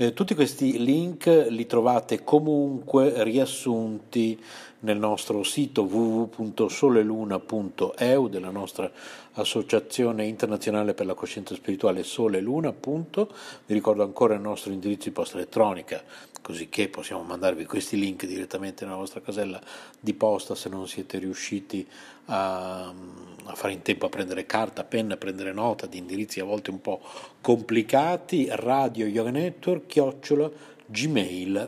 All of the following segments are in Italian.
Eh, tutti questi link li trovate comunque riassunti nel nostro sito www.soleluna.eu della nostra associazione internazionale per la coscienza spirituale Sole Luna. Vi ricordo ancora il nostro indirizzo di posta elettronica, così che possiamo mandarvi questi link direttamente nella vostra casella di posta se non siete riusciti a, a fare in tempo a prendere carta, penna, a prendere nota di indirizzi a volte un po' complicati. Radio Yoga Network, chiocciola gmail.com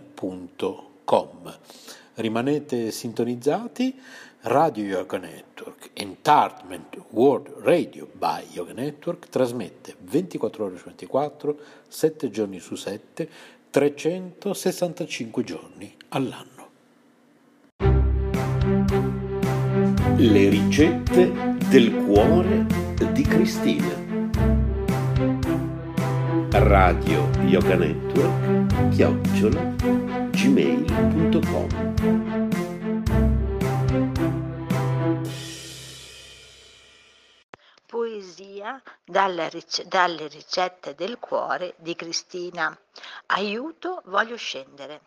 rimanete sintonizzati. Radio Yoga Network, Entertainment World Radio by Yoga Network, trasmette 24 ore su 24, 7 giorni su 7, 365 giorni all'anno. Le ricette del cuore di Cristina. Radio Yoga Network, chiocciola, gmail.com dalle, dalle ricette del cuore di Cristina. Aiuto, voglio scendere.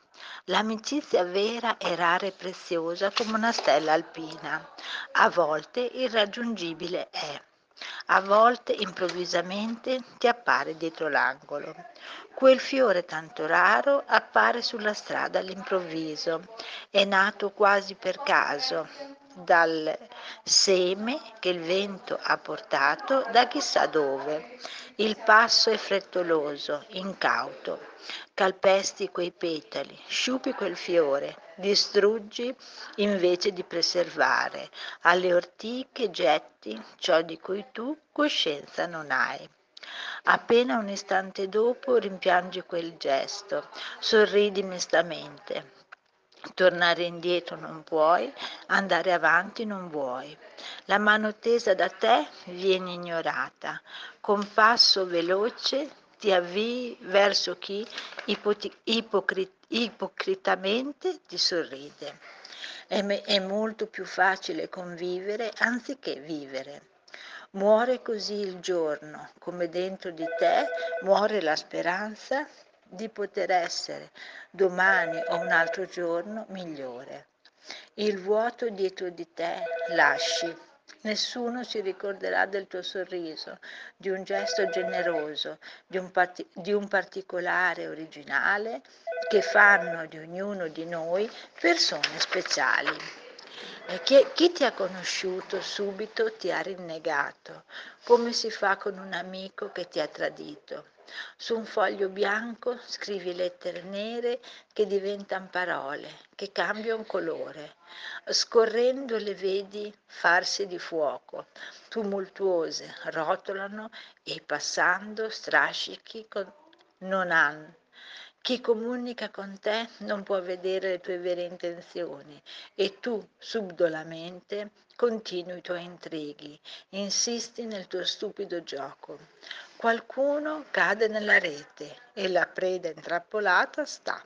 L'amicizia vera è rara e preziosa come una stella alpina. A volte irraggiungibile è. A volte improvvisamente ti appare dietro l'angolo. Quel fiore tanto raro appare sulla strada all'improvviso. È nato quasi per caso, dal seme che il vento ha portato da chissà dove. Il passo è frettoloso, incauto. Calpesti quei petali, sciupi quel fiore, distruggi invece di preservare. Alle ortiche getti ciò di cui tu coscienza non hai. Appena un istante dopo rimpiangi quel gesto, sorridi mestamente, Tornare indietro non puoi, andare avanti non vuoi. La mano tesa da te viene ignorata. Con passo veloce ti avvii verso chi ipocrit- ipocritamente ti sorride. È, me- è molto più facile convivere anziché vivere. Muore così il giorno, come dentro di te muore la speranza di poter essere domani o un altro giorno migliore. Il vuoto dietro di te lasci. Nessuno si ricorderà del tuo sorriso, di un gesto generoso, di un, parti- di un particolare originale che fanno di ognuno di noi persone speciali. Chi, chi, ti ha conosciuto subito ti ha rinnegato, come si fa con un amico che ti ha tradito. Su un foglio bianco scrivi lettere nere che diventano parole, che cambiano colore. Scorrendo le vedi farsi di fuoco, tumultuose, rotolano e passando strascichi con... non hanno chi comunica con te non può vedere le tue vere intenzioni e tu subdolamente continui i tuoi intrighi, insisti nel tuo stupido gioco. Qualcuno cade nella rete e la preda intrappolata sta.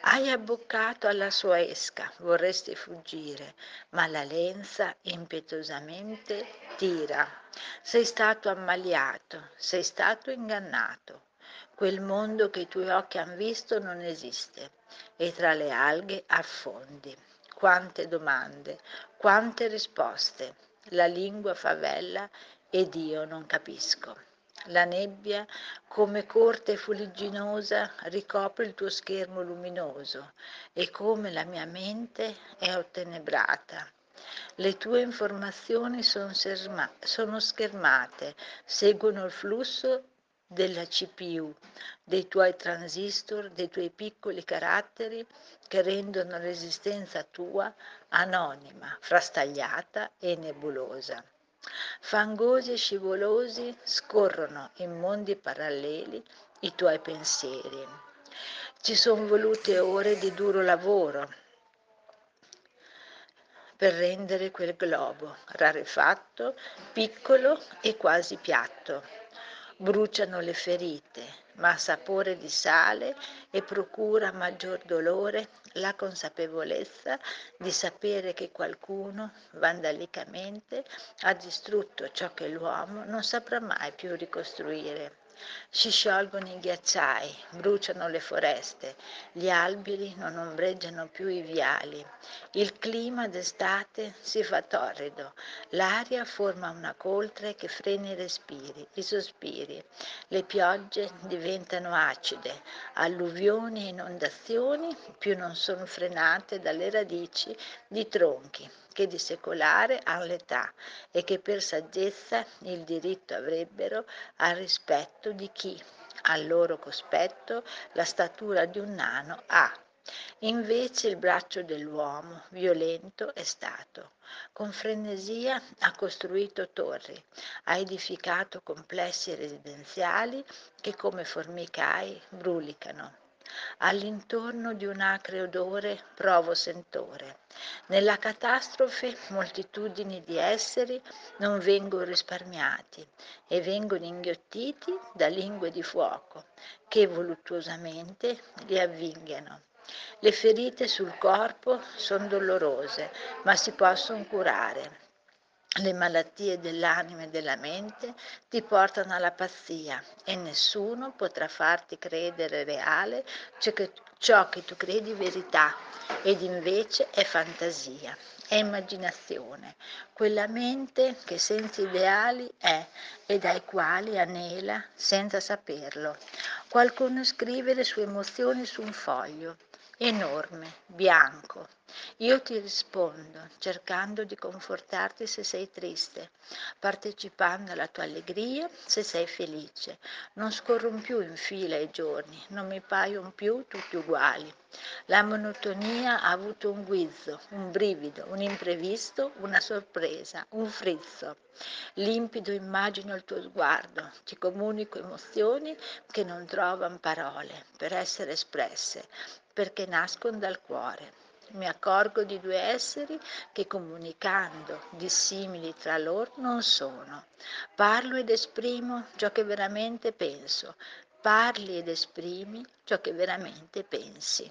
Hai abboccato alla sua esca, vorresti fuggire, ma la lenza impetuosamente tira. Sei stato ammaliato, sei stato ingannato. Quel mondo che i tuoi occhi hanno visto non esiste e tra le alghe affondi. Quante domande, quante risposte. La lingua favella ed io non capisco. La nebbia, come corte fuligginosa, ricopre il tuo schermo luminoso e come la mia mente è ottenebrata. Le tue informazioni sono, serma- sono schermate, seguono il flusso della CPU, dei tuoi transistor, dei tuoi piccoli caratteri che rendono l'esistenza tua anonima, frastagliata e nebulosa. Fangosi e scivolosi scorrono in mondi paralleli i tuoi pensieri. Ci sono volute ore di duro lavoro per rendere quel globo rarefatto, piccolo e quasi piatto bruciano le ferite, ma a sapore di sale e procura maggior dolore la consapevolezza di sapere che qualcuno vandalicamente ha distrutto ciò che l'uomo non saprà mai più ricostruire. Si sciolgono i ghiacciai, bruciano le foreste, gli alberi non ombreggiano più i viali, il clima d'estate si fa torrido, l'aria forma una coltre che frena i respiri, i sospiri, le piogge diventano acide, alluvioni e inondazioni più non sono frenate dalle radici di tronchi che di secolare hanno l'età e che per saggezza il diritto avrebbero al rispetto di chi, al loro cospetto, la statura di un nano ha. Invece il braccio dell'uomo, violento, è stato. Con frenesia ha costruito torri, ha edificato complessi residenziali che come formicai brulicano All'intorno di un acre odore provo sentore. Nella catastrofe moltitudini di esseri non vengono risparmiati e vengono inghiottiti da lingue di fuoco che voluttuosamente li avvinghiano. Le ferite sul corpo sono dolorose, ma si possono curare. Le malattie dell'anima e della mente ti portano alla pazzia e nessuno potrà farti credere reale ciò che, ciò che tu credi verità ed invece è fantasia, è immaginazione, quella mente che senza ideali è e dai quali anela senza saperlo. Qualcuno scrive le sue emozioni su un foglio enorme, bianco. Io ti rispondo cercando di confortarti se sei triste, partecipando alla tua allegria se sei felice. Non scorrono più in fila i giorni, non mi paiono più tutti uguali. La monotonia ha avuto un guizzo, un brivido, un imprevisto, una sorpresa, un frizzo. Limpido immagino il tuo sguardo, ti comunico emozioni che non trovano parole per essere espresse perché nascono dal cuore. Mi accorgo di due esseri che comunicando dissimili tra loro non sono. Parlo ed esprimo ciò che veramente penso. Parli ed esprimi ciò che veramente pensi.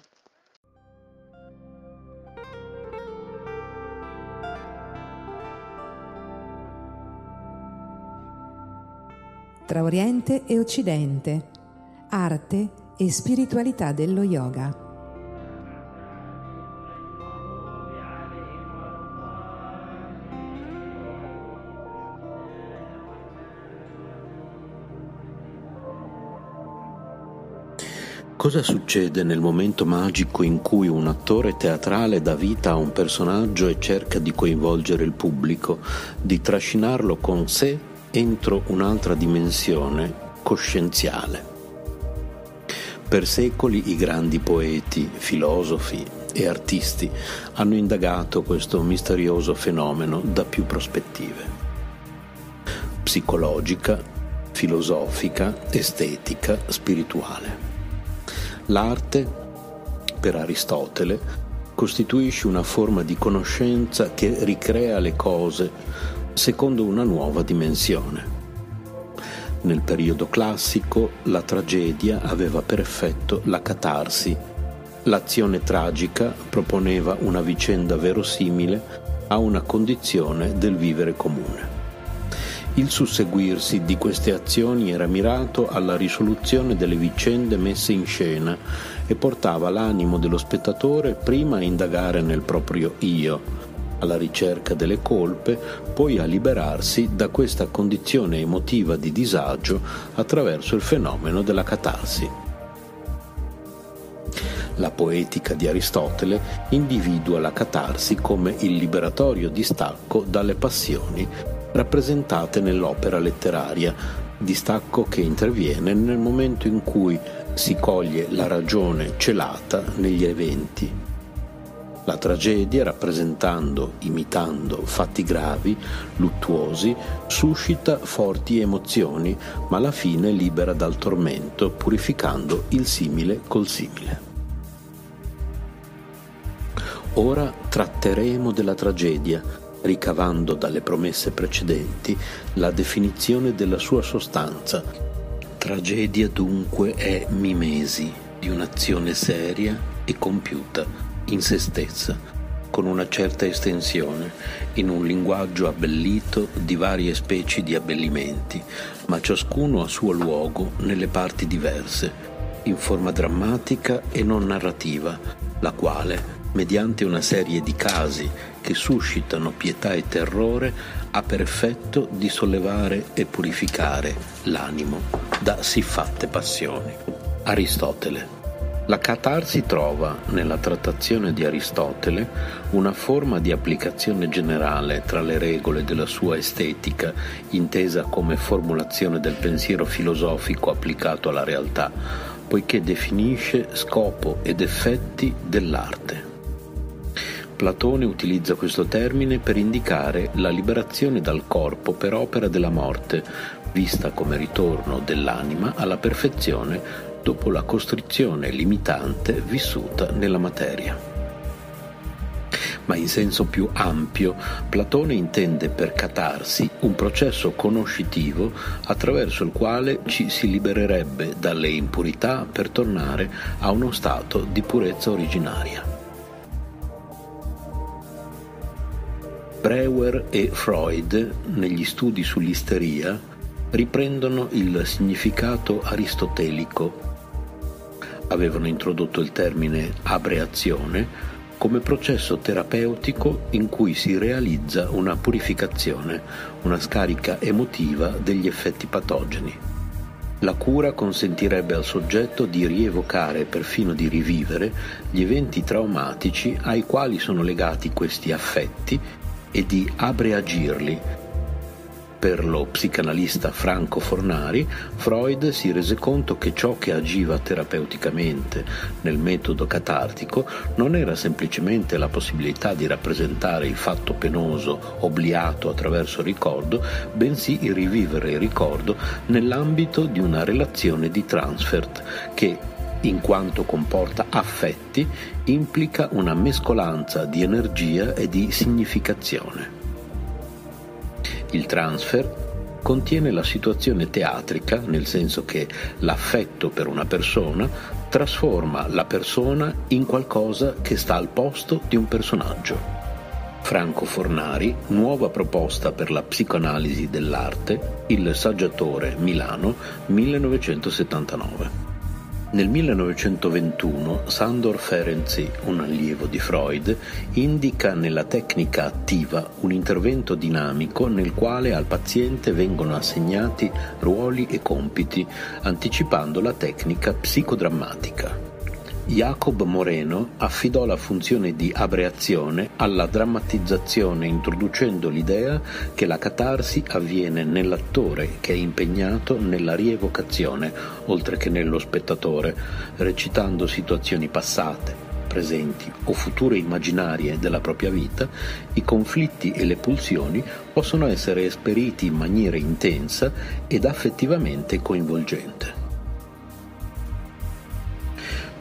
Tra Oriente e Occidente, arte e spiritualità dello yoga. Cosa succede nel momento magico in cui un attore teatrale dà vita a un personaggio e cerca di coinvolgere il pubblico, di trascinarlo con sé entro un'altra dimensione coscienziale? Per secoli i grandi poeti, filosofi e artisti hanno indagato questo misterioso fenomeno da più prospettive. Psicologica, filosofica, estetica, spirituale. L'arte, per Aristotele, costituisce una forma di conoscenza che ricrea le cose secondo una nuova dimensione. Nel periodo classico la tragedia aveva per effetto la catarsi. L'azione tragica proponeva una vicenda verosimile a una condizione del vivere comune. Il susseguirsi di queste azioni era mirato alla risoluzione delle vicende messe in scena e portava l'animo dello spettatore prima a indagare nel proprio io, alla ricerca delle colpe, poi a liberarsi da questa condizione emotiva di disagio attraverso il fenomeno della catarsi. La poetica di Aristotele individua la catarsi come il liberatorio distacco dalle passioni rappresentate nell'opera letteraria, distacco che interviene nel momento in cui si coglie la ragione celata negli eventi. La tragedia, rappresentando, imitando fatti gravi, luttuosi, suscita forti emozioni, ma alla fine libera dal tormento, purificando il simile col simile. Ora tratteremo della tragedia, ricavando dalle promesse precedenti la definizione della sua sostanza. Tragedia dunque è mimesi di un'azione seria e compiuta in se stessa, con una certa estensione, in un linguaggio abbellito di varie specie di abbellimenti, ma ciascuno a suo luogo nelle parti diverse, in forma drammatica e non narrativa, la quale, mediante una serie di casi che suscitano pietà e terrore, ha per effetto di sollevare e purificare l'animo da siffatte passioni. Aristotele. La catarsi trova, nella trattazione di Aristotele, una forma di applicazione generale tra le regole della sua estetica, intesa come formulazione del pensiero filosofico applicato alla realtà, poiché definisce scopo ed effetti dell'arte. Platone utilizza questo termine per indicare la liberazione dal corpo per opera della morte, vista come ritorno dell'anima alla perfezione dopo la costrizione limitante vissuta nella materia. Ma in senso più ampio, Platone intende per catarsi un processo conoscitivo attraverso il quale ci si libererebbe dalle impurità per tornare a uno stato di purezza originaria. Breuer e Freud, negli studi sull'isteria, riprendono il significato aristotelico. Avevano introdotto il termine abreazione come processo terapeutico in cui si realizza una purificazione, una scarica emotiva degli effetti patogeni. La cura consentirebbe al soggetto di rievocare perfino di rivivere gli eventi traumatici ai quali sono legati questi affetti e di abreagirli per lo psicanalista Franco Fornari, Freud si rese conto che ciò che agiva terapeuticamente nel metodo catartico non era semplicemente la possibilità di rappresentare il fatto penoso obliato attraverso il ricordo, bensì il rivivere il ricordo nell'ambito di una relazione di transfert che in quanto comporta affetti, implica una mescolanza di energia e di significazione. Il transfer contiene la situazione teatrica, nel senso che l'affetto per una persona trasforma la persona in qualcosa che sta al posto di un personaggio. Franco Fornari, nuova proposta per la psicoanalisi dell'arte, Il saggiatore Milano 1979. Nel 1921 Sandor Ferenczi, un allievo di Freud, indica nella tecnica attiva un intervento dinamico nel quale al paziente vengono assegnati ruoli e compiti, anticipando la tecnica psicodrammatica. Jacob Moreno affidò la funzione di abreazione alla drammatizzazione introducendo l'idea che la catarsi avviene nell'attore che è impegnato nella rievocazione, oltre che nello spettatore, recitando situazioni passate, presenti o future immaginarie della propria vita, i conflitti e le pulsioni possono essere esperiti in maniera intensa ed affettivamente coinvolgente.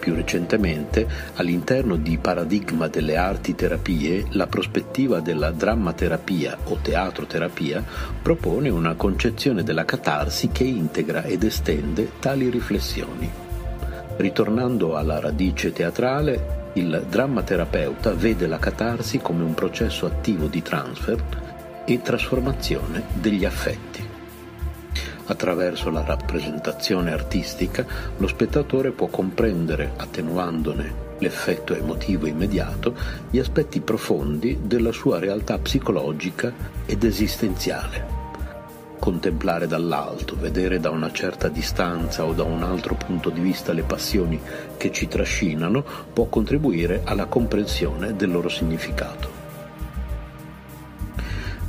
Più recentemente, all'interno di Paradigma delle arti terapie, la prospettiva della drammaterapia o teatroterapia propone una concezione della catarsi che integra ed estende tali riflessioni. Ritornando alla radice teatrale, il drammaterapeuta vede la catarsi come un processo attivo di transfer e trasformazione degli affetti. Attraverso la rappresentazione artistica lo spettatore può comprendere, attenuandone l'effetto emotivo immediato, gli aspetti profondi della sua realtà psicologica ed esistenziale. Contemplare dall'alto, vedere da una certa distanza o da un altro punto di vista le passioni che ci trascinano può contribuire alla comprensione del loro significato.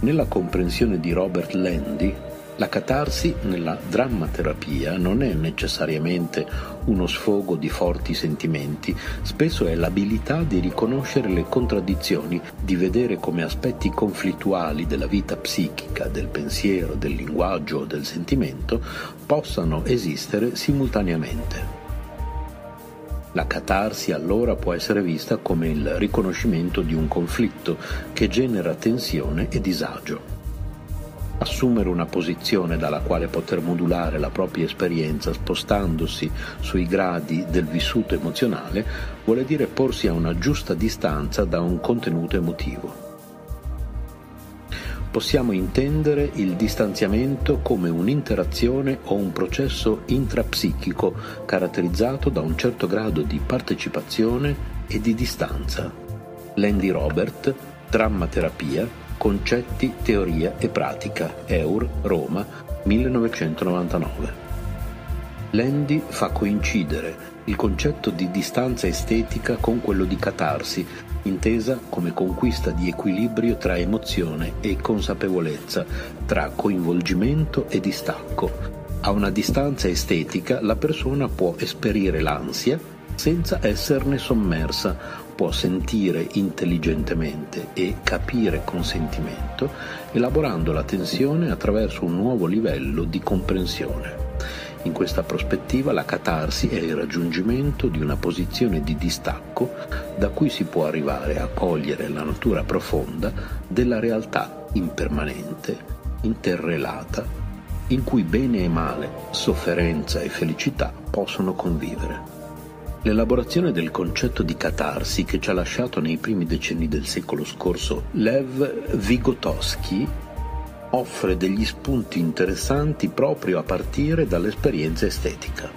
Nella comprensione di Robert Landy, la catarsi nella drammaterapia non è necessariamente uno sfogo di forti sentimenti, spesso è l'abilità di riconoscere le contraddizioni, di vedere come aspetti conflittuali della vita psichica, del pensiero, del linguaggio o del sentimento possano esistere simultaneamente. La catarsi allora può essere vista come il riconoscimento di un conflitto che genera tensione e disagio. Assumere una posizione dalla quale poter modulare la propria esperienza spostandosi sui gradi del vissuto emozionale vuole dire porsi a una giusta distanza da un contenuto emotivo. Possiamo intendere il distanziamento come un'interazione o un processo intrapsichico caratterizzato da un certo grado di partecipazione e di distanza. Landy Robert, Drammaterapia, Concetti, teoria e pratica, Eur, Roma, 1999. Landy fa coincidere il concetto di distanza estetica con quello di catarsi, intesa come conquista di equilibrio tra emozione e consapevolezza, tra coinvolgimento e distacco. A una distanza estetica la persona può esperire l'ansia senza esserne sommersa, può sentire intelligentemente e capire con sentimento, elaborando la tensione attraverso un nuovo livello di comprensione. In questa prospettiva la catarsi è il raggiungimento di una posizione di distacco da cui si può arrivare a cogliere la natura profonda della realtà impermanente, interrelata, in cui bene e male, sofferenza e felicità possono convivere. L'elaborazione del concetto di catarsi che ci ha lasciato nei primi decenni del secolo scorso Lev Vygotsky offre degli spunti interessanti proprio a partire dall'esperienza estetica.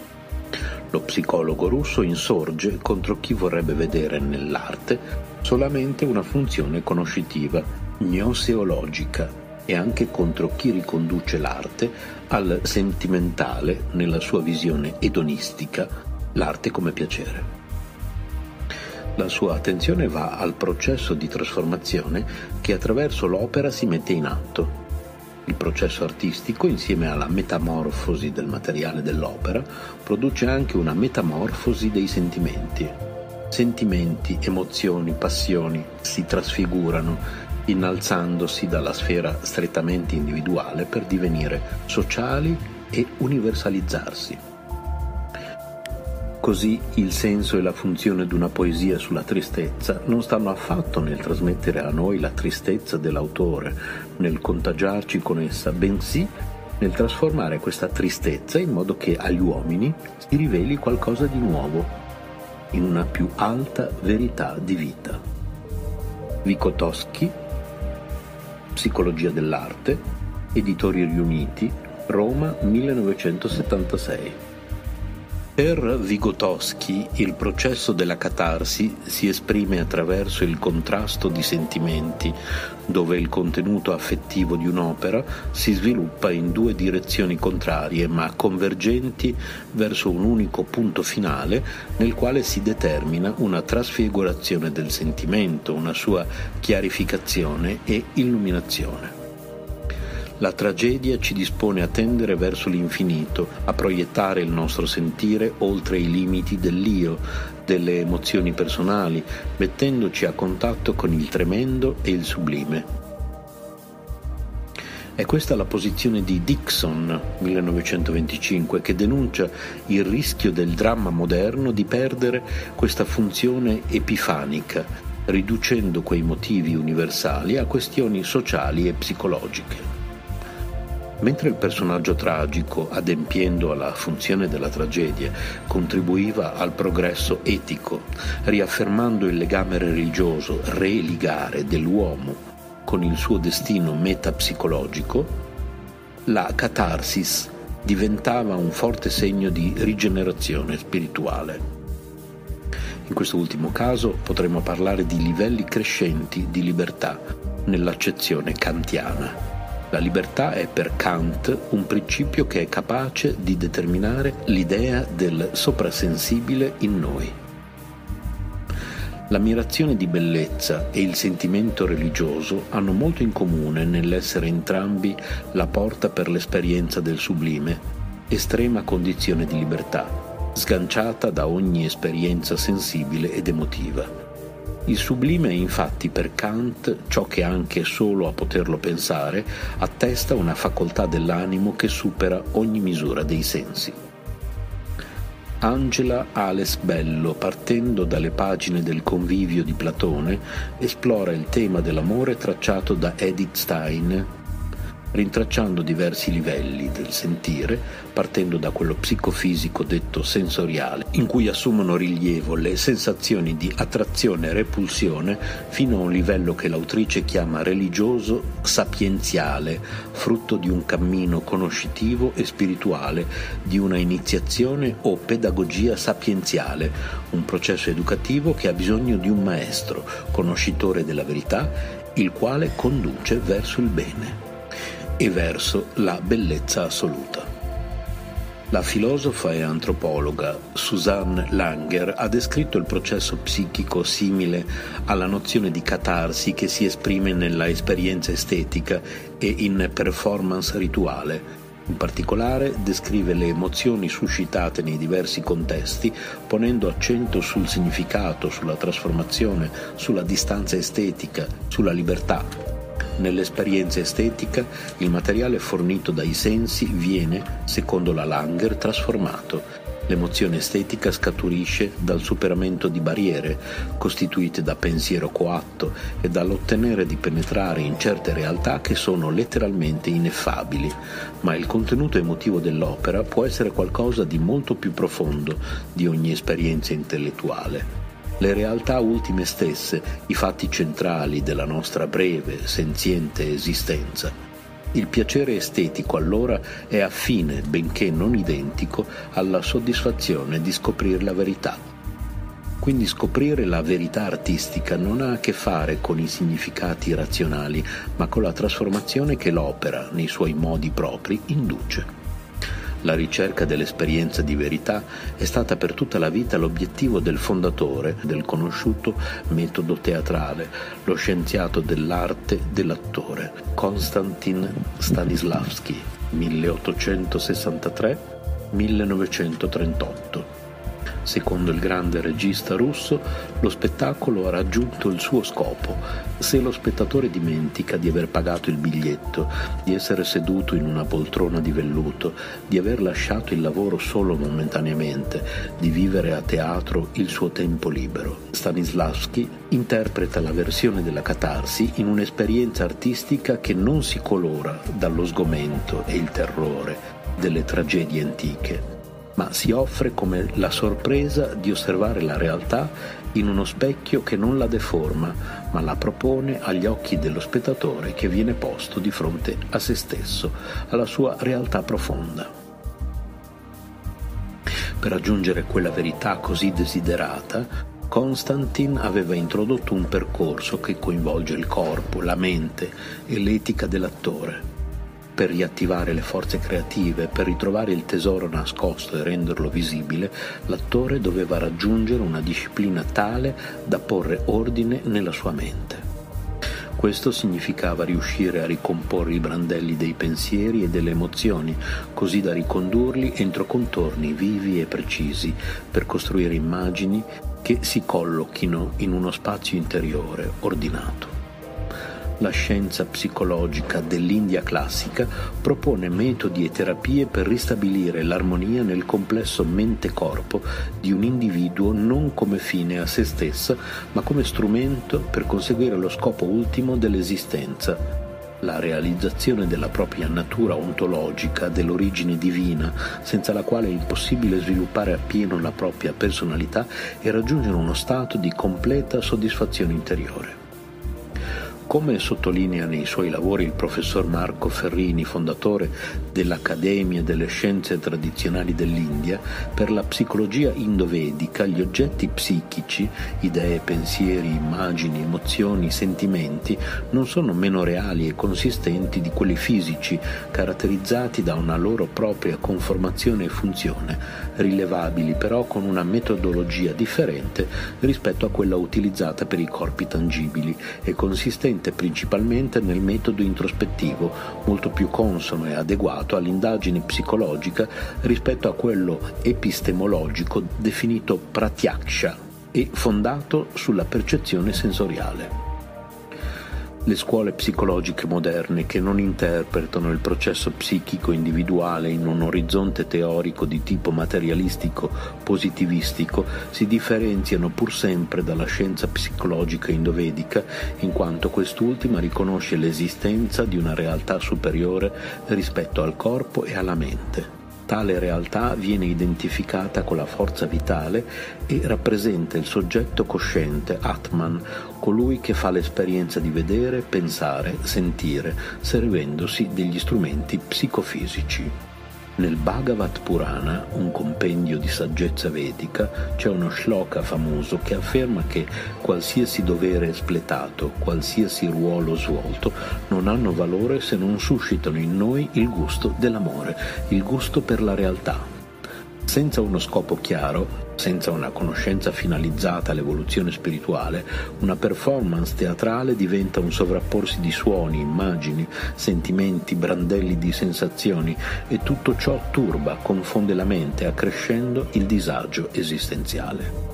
Lo psicologo russo insorge contro chi vorrebbe vedere nell'arte solamente una funzione conoscitiva, gnoseologica, e anche contro chi riconduce l'arte al sentimentale nella sua visione edonistica, l'arte come piacere. La sua attenzione va al processo di trasformazione che attraverso l'opera si mette in atto. Il processo artistico, insieme alla metamorfosi del materiale dell'opera, produce anche una metamorfosi dei sentimenti. Sentimenti, emozioni, passioni si trasfigurano innalzandosi dalla sfera strettamente individuale per divenire sociali e universalizzarsi. Così il senso e la funzione di una poesia sulla tristezza non stanno affatto nel trasmettere a noi la tristezza dell'autore, nel contagiarci con essa, bensì nel trasformare questa tristezza in modo che agli uomini si riveli qualcosa di nuovo, in una più alta verità di vita. Vygotsky Psicologia dell'arte, Editori Riuniti, Roma 1976. Per Vygotsky il processo della catarsi si esprime attraverso il contrasto di sentimenti, dove il contenuto affettivo di un'opera si sviluppa in due direzioni contrarie ma convergenti verso un unico punto finale nel quale si determina una trasfigurazione del sentimento, una sua chiarificazione e illuminazione. La tragedia ci dispone a tendere verso l'infinito, a proiettare il nostro sentire oltre i limiti dell'io, delle emozioni personali, mettendoci a contatto con il tremendo e il sublime. È questa la posizione di Dixon 1925 che denuncia il rischio del dramma moderno di perdere questa funzione epifanica, riducendo quei motivi universali a questioni sociali e psicologiche. Mentre il personaggio tragico, adempiendo alla funzione della tragedia, contribuiva al progresso etico, riaffermando il legame religioso, religare dell'uomo con il suo destino metapsicologico, la catarsis diventava un forte segno di rigenerazione spirituale. In questo ultimo caso potremmo parlare di livelli crescenti di libertà nell'accezione kantiana. La libertà è per Kant un principio che è capace di determinare l'idea del soprasensibile in noi. L'ammirazione di bellezza e il sentimento religioso hanno molto in comune nell'essere entrambi la porta per l'esperienza del sublime, estrema condizione di libertà, sganciata da ogni esperienza sensibile ed emotiva. Il sublime è infatti per Kant ciò che anche solo a poterlo pensare attesta una facoltà dell'animo che supera ogni misura dei sensi. Angela Ales Bello, partendo dalle pagine del convivio di Platone, esplora il tema dell'amore tracciato da Edith Stein rintracciando diversi livelli del sentire, partendo da quello psicofisico detto sensoriale, in cui assumono rilievo le sensazioni di attrazione e repulsione, fino a un livello che l'autrice chiama religioso sapienziale, frutto di un cammino conoscitivo e spirituale, di una iniziazione o pedagogia sapienziale, un processo educativo che ha bisogno di un maestro, conoscitore della verità, il quale conduce verso il bene e verso la bellezza assoluta. La filosofa e antropologa Suzanne Langer ha descritto il processo psichico simile alla nozione di catarsi che si esprime nella esperienza estetica e in performance rituale. In particolare descrive le emozioni suscitate nei diversi contesti, ponendo accento sul significato, sulla trasformazione, sulla distanza estetica, sulla libertà, Nell'esperienza estetica il materiale fornito dai sensi viene, secondo la Langer, trasformato. L'emozione estetica scaturisce dal superamento di barriere costituite da pensiero coatto e dall'ottenere di penetrare in certe realtà che sono letteralmente ineffabili, ma il contenuto emotivo dell'opera può essere qualcosa di molto più profondo di ogni esperienza intellettuale. Le realtà ultime stesse, i fatti centrali della nostra breve, senziente esistenza. Il piacere estetico allora è affine, benché non identico, alla soddisfazione di scoprire la verità. Quindi scoprire la verità artistica non ha a che fare con i significati razionali, ma con la trasformazione che l'opera, nei suoi modi propri, induce. La ricerca dell'esperienza di verità è stata per tutta la vita l'obiettivo del fondatore del conosciuto metodo teatrale, lo scienziato dell'arte dell'attore, Konstantin Stanislavski, 1863-1938. Secondo il grande regista russo, lo spettacolo ha raggiunto il suo scopo. Se lo spettatore dimentica di aver pagato il biglietto, di essere seduto in una poltrona di velluto, di aver lasciato il lavoro solo momentaneamente, di vivere a teatro il suo tempo libero. Stanislavski interpreta la versione della catarsi in un'esperienza artistica che non si colora dallo sgomento e il terrore delle tragedie antiche ma si offre come la sorpresa di osservare la realtà in uno specchio che non la deforma, ma la propone agli occhi dello spettatore che viene posto di fronte a se stesso, alla sua realtà profonda. Per raggiungere quella verità così desiderata, Constantin aveva introdotto un percorso che coinvolge il corpo, la mente e l'etica dell'attore per riattivare le forze creative, per ritrovare il tesoro nascosto e renderlo visibile, l'attore doveva raggiungere una disciplina tale da porre ordine nella sua mente. Questo significava riuscire a ricomporre i brandelli dei pensieri e delle emozioni, così da ricondurli entro contorni vivi e precisi, per costruire immagini che si collochino in uno spazio interiore ordinato la scienza psicologica dell'India classica propone metodi e terapie per ristabilire l'armonia nel complesso mente-corpo di un individuo non come fine a se stessa, ma come strumento per conseguire lo scopo ultimo dell'esistenza, la realizzazione della propria natura ontologica, dell'origine divina, senza la quale è impossibile sviluppare appieno la propria personalità e raggiungere uno stato di completa soddisfazione interiore. Come sottolinea nei suoi lavori il professor Marco Ferrini, fondatore dell'Accademia delle Scienze Tradizionali dell'India, per la psicologia indovedica gli oggetti psichici, idee, pensieri, immagini, emozioni, sentimenti, non sono meno reali e consistenti di quelli fisici, caratterizzati da una loro propria conformazione e funzione, rilevabili però con una metodologia differente rispetto a quella utilizzata per i corpi tangibili e consistenti consente principalmente nel metodo introspettivo, molto più consono e adeguato all'indagine psicologica rispetto a quello epistemologico definito pratyaksha e fondato sulla percezione sensoriale. Le scuole psicologiche moderne che non interpretano il processo psichico individuale in un orizzonte teorico di tipo materialistico positivistico si differenziano pur sempre dalla scienza psicologica indovedica in quanto quest'ultima riconosce l'esistenza di una realtà superiore rispetto al corpo e alla mente. Tale realtà viene identificata con la forza vitale e rappresenta il soggetto cosciente, Atman, colui che fa l'esperienza di vedere, pensare, sentire, servendosi degli strumenti psicofisici. Nel Bhagavat Purana, un compendio di saggezza vedica, c'è uno shloka famoso che afferma che qualsiasi dovere espletato, qualsiasi ruolo svolto, non hanno valore se non suscitano in noi il gusto dell'amore, il gusto per la realtà, senza uno scopo chiaro, senza una conoscenza finalizzata all'evoluzione spirituale, una performance teatrale diventa un sovrapporsi di suoni, immagini, sentimenti, brandelli di sensazioni e tutto ciò turba, confonde la mente, accrescendo il disagio esistenziale.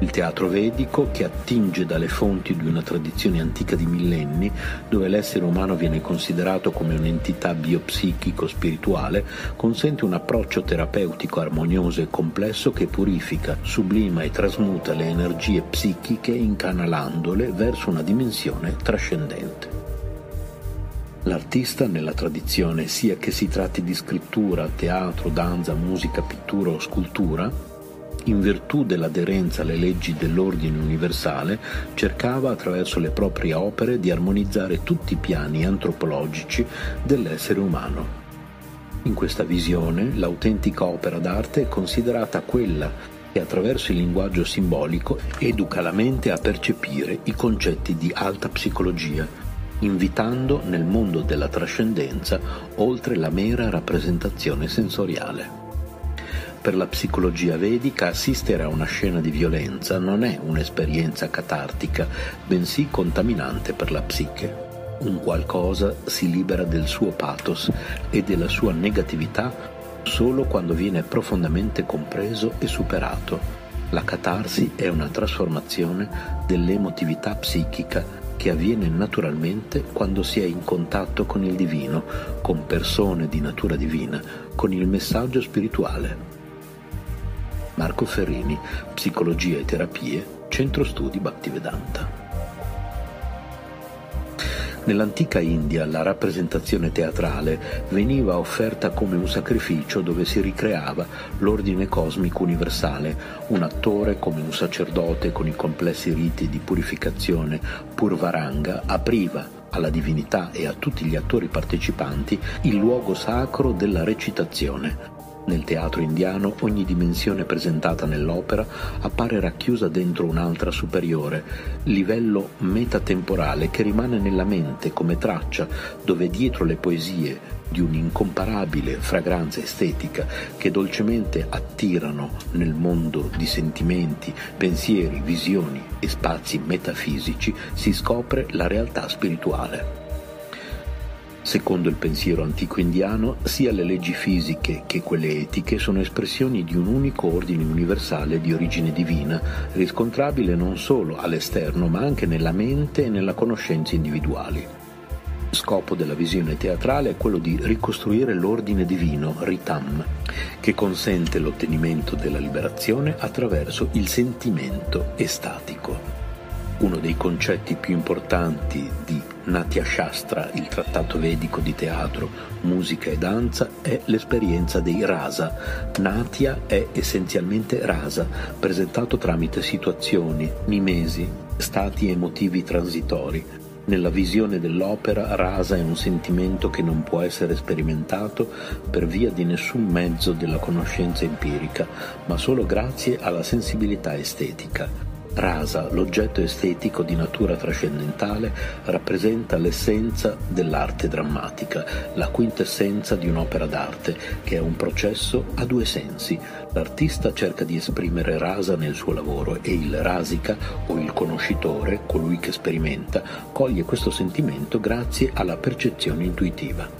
Il teatro vedico, che attinge dalle fonti di una tradizione antica di millenni, dove l'essere umano viene considerato come un'entità biopsichico-spirituale, consente un approccio terapeutico armonioso e complesso che purifica, sublima e trasmuta le energie psichiche incanalandole verso una dimensione trascendente. L'artista nella tradizione, sia che si tratti di scrittura, teatro, danza, musica, pittura o scultura, in virtù dell'aderenza alle leggi dell'ordine universale, cercava attraverso le proprie opere di armonizzare tutti i piani antropologici dell'essere umano. In questa visione, l'autentica opera d'arte è considerata quella che attraverso il linguaggio simbolico educa la mente a percepire i concetti di alta psicologia, invitando nel mondo della trascendenza oltre la mera rappresentazione sensoriale. Per la psicologia vedica assistere a una scena di violenza non è un'esperienza catartica, bensì contaminante per la psiche. Un qualcosa si libera del suo pathos e della sua negatività solo quando viene profondamente compreso e superato. La catarsi è una trasformazione dell'emotività psichica che avviene naturalmente quando si è in contatto con il divino, con persone di natura divina, con il messaggio spirituale. Marco Ferrini, Psicologia e Terapie, Centro Studi Bhaktivedanta. Nell'antica India la rappresentazione teatrale veniva offerta come un sacrificio dove si ricreava l'ordine cosmico universale. Un attore, come un sacerdote con i complessi riti di purificazione Purvaranga, apriva alla divinità e a tutti gli attori partecipanti il luogo sacro della recitazione, nel teatro indiano ogni dimensione presentata nell'opera appare racchiusa dentro un'altra superiore, livello metatemporale che rimane nella mente come traccia dove dietro le poesie di un'incomparabile fragranza estetica che dolcemente attirano nel mondo di sentimenti, pensieri, visioni e spazi metafisici si scopre la realtà spirituale. Secondo il pensiero antico indiano, sia le leggi fisiche che quelle etiche sono espressioni di un unico ordine universale di origine divina, riscontrabile non solo all'esterno ma anche nella mente e nella conoscenza individuali. Scopo della visione teatrale è quello di ricostruire l'ordine divino, Ritam, che consente l'ottenimento della liberazione attraverso il sentimento estatico. Uno dei concetti più importanti di Natya Shastra, il trattato vedico di teatro, musica e danza, è l'esperienza dei rasa. Natya è essenzialmente rasa, presentato tramite situazioni, mimesi, stati emotivi transitori. Nella visione dell'opera, rasa è un sentimento che non può essere sperimentato per via di nessun mezzo della conoscenza empirica, ma solo grazie alla sensibilità estetica. Rasa, l'oggetto estetico di natura trascendentale, rappresenta l'essenza dell'arte drammatica, la quintessenza di un'opera d'arte, che è un processo a due sensi. L'artista cerca di esprimere rasa nel suo lavoro e il rasika, o il conoscitore, colui che sperimenta, coglie questo sentimento grazie alla percezione intuitiva.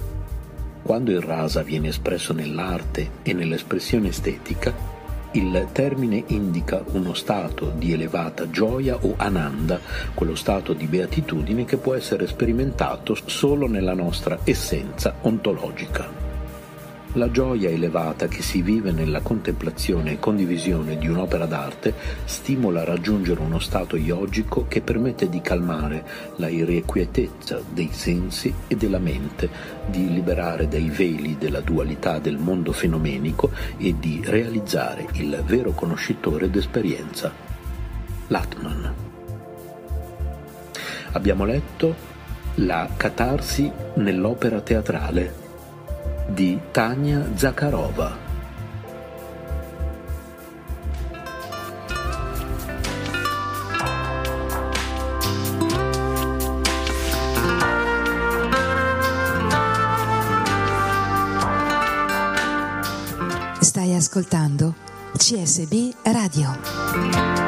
Quando il rasa viene espresso nell'arte e nell'espressione estetica, il termine indica uno stato di elevata gioia o ananda, quello stato di beatitudine che può essere sperimentato solo nella nostra essenza ontologica. La gioia elevata che si vive nella contemplazione e condivisione di un'opera d'arte stimola a raggiungere uno stato yogico che permette di calmare la irrequietezza dei sensi e della mente, di liberare dai veli della dualità del mondo fenomenico e di realizzare il vero conoscitore d'esperienza, l'Atman. Abbiamo letto la catarsi nell'opera teatrale di Tania Zakharova. Stai ascoltando CSB Radio.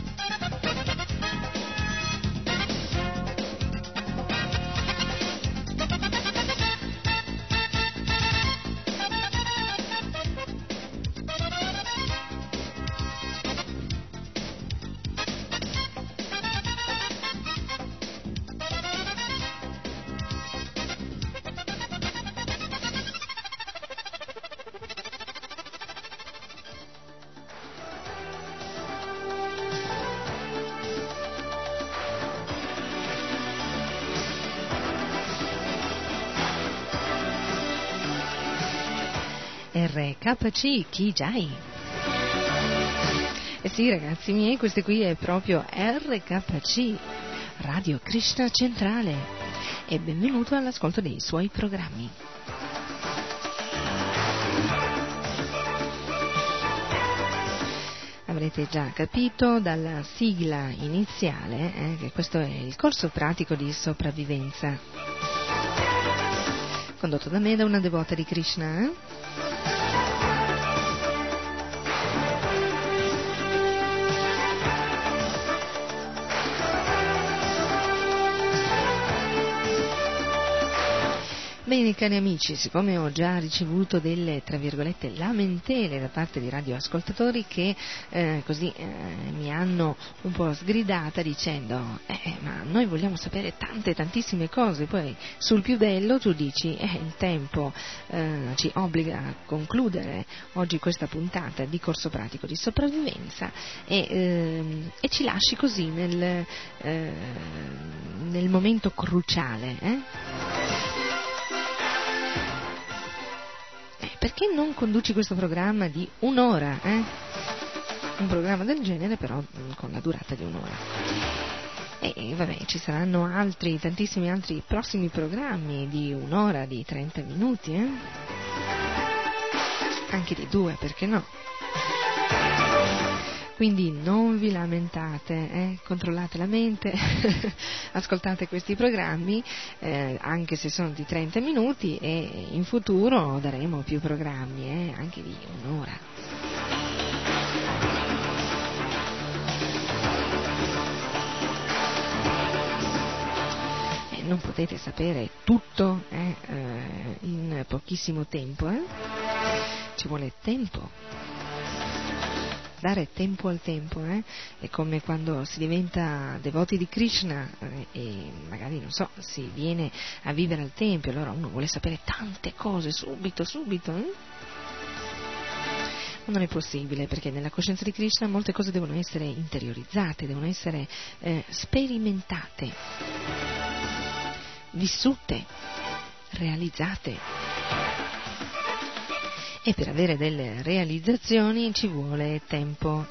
RKC Kijai. Eh sì ragazzi miei, questo qui è proprio RKC, Radio Krishna Centrale e benvenuto all'ascolto dei suoi programmi. Avrete già capito dalla sigla iniziale eh, che questo è il corso pratico di sopravvivenza, condotto da me da una devota di Krishna. Bene cari amici, siccome ho già ricevuto delle tra virgolette lamentele da parte di radioascoltatori che eh, così eh, mi hanno un po' sgridata dicendo eh, ma noi vogliamo sapere tante tantissime cose, poi sul più bello tu dici eh, il tempo eh, ci obbliga a concludere oggi questa puntata di corso pratico di sopravvivenza e, ehm, e ci lasci così nel, eh, nel momento cruciale. Perché non conduci questo programma di un'ora? Eh? Un programma del genere però mm, con la durata di un'ora. E vabbè, ci saranno altri, tantissimi altri prossimi programmi di un'ora, di 30 minuti, eh? Anche di due, perché no? Quindi non vi lamentate, eh? controllate la mente, ascoltate questi programmi, eh, anche se sono di 30 minuti e in futuro daremo più programmi, eh? anche di un'ora. Eh, non potete sapere tutto eh, eh, in pochissimo tempo, ci vuole tempo dare tempo al tempo, eh? è come quando si diventa devoti di Krishna eh, e magari, non so, si viene a vivere al Tempio, allora uno vuole sapere tante cose subito, subito. Eh? Non è possibile perché nella coscienza di Krishna molte cose devono essere interiorizzate, devono essere eh, sperimentate, vissute, realizzate e per avere delle realizzazioni ci vuole tempo.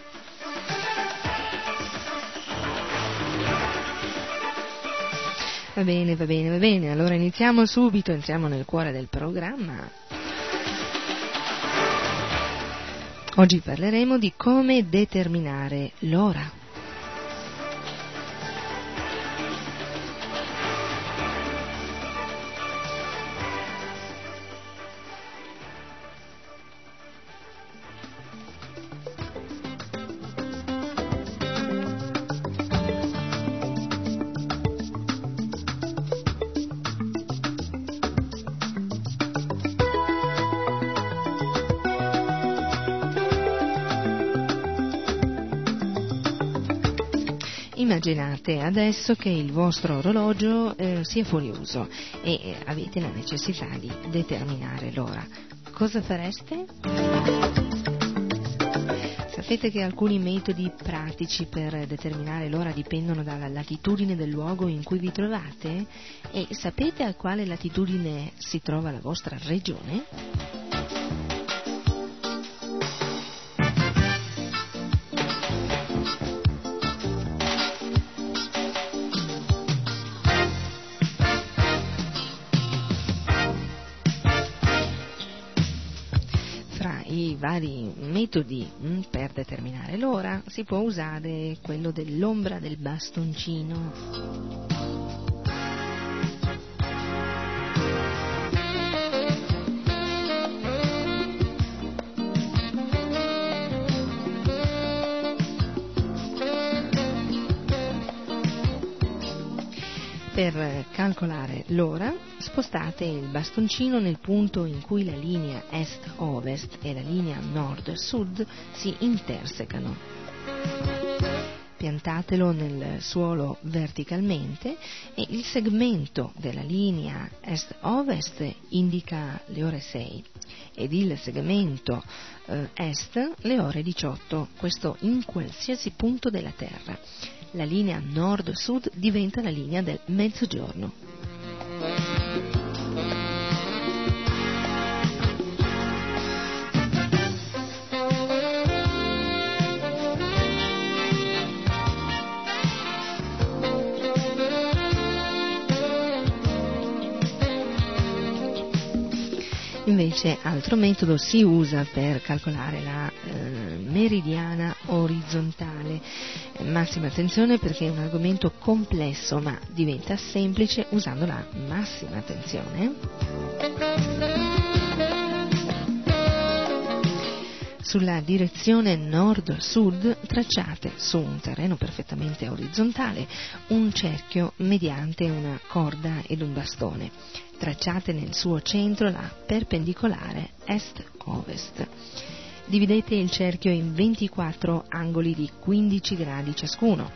Va bene, va bene, va bene, allora iniziamo subito, entriamo nel cuore del programma. Oggi parleremo di come determinare l'ora. Immaginate adesso che il vostro orologio eh, sia fuori uso e eh, avete la necessità di determinare l'ora. Cosa fareste? Sapete che alcuni metodi pratici per determinare l'ora dipendono dalla latitudine del luogo in cui vi trovate? E sapete a quale latitudine si trova la vostra regione? Vari metodi mm, per determinare l'ora, si può usare quello dell'ombra del bastoncino. Per calcolare l'ora spostate il bastoncino nel punto in cui la linea est-ovest e la linea nord-sud si intersecano. Piantatelo nel suolo verticalmente e il segmento della linea est-ovest indica le ore 6 ed il segmento eh, est le ore 18, questo in qualsiasi punto della Terra la linea nord-sud diventa la linea del mezzogiorno. Altro metodo si usa per calcolare la eh, meridiana orizzontale. Massima attenzione perché è un argomento complesso ma diventa semplice usando la massima attenzione. sulla direzione nord-sud tracciate su un terreno perfettamente orizzontale un cerchio mediante una corda ed un bastone. Tracciate nel suo centro la perpendicolare est-ovest. Dividete il cerchio in 24 angoli di 15 gradi ciascuno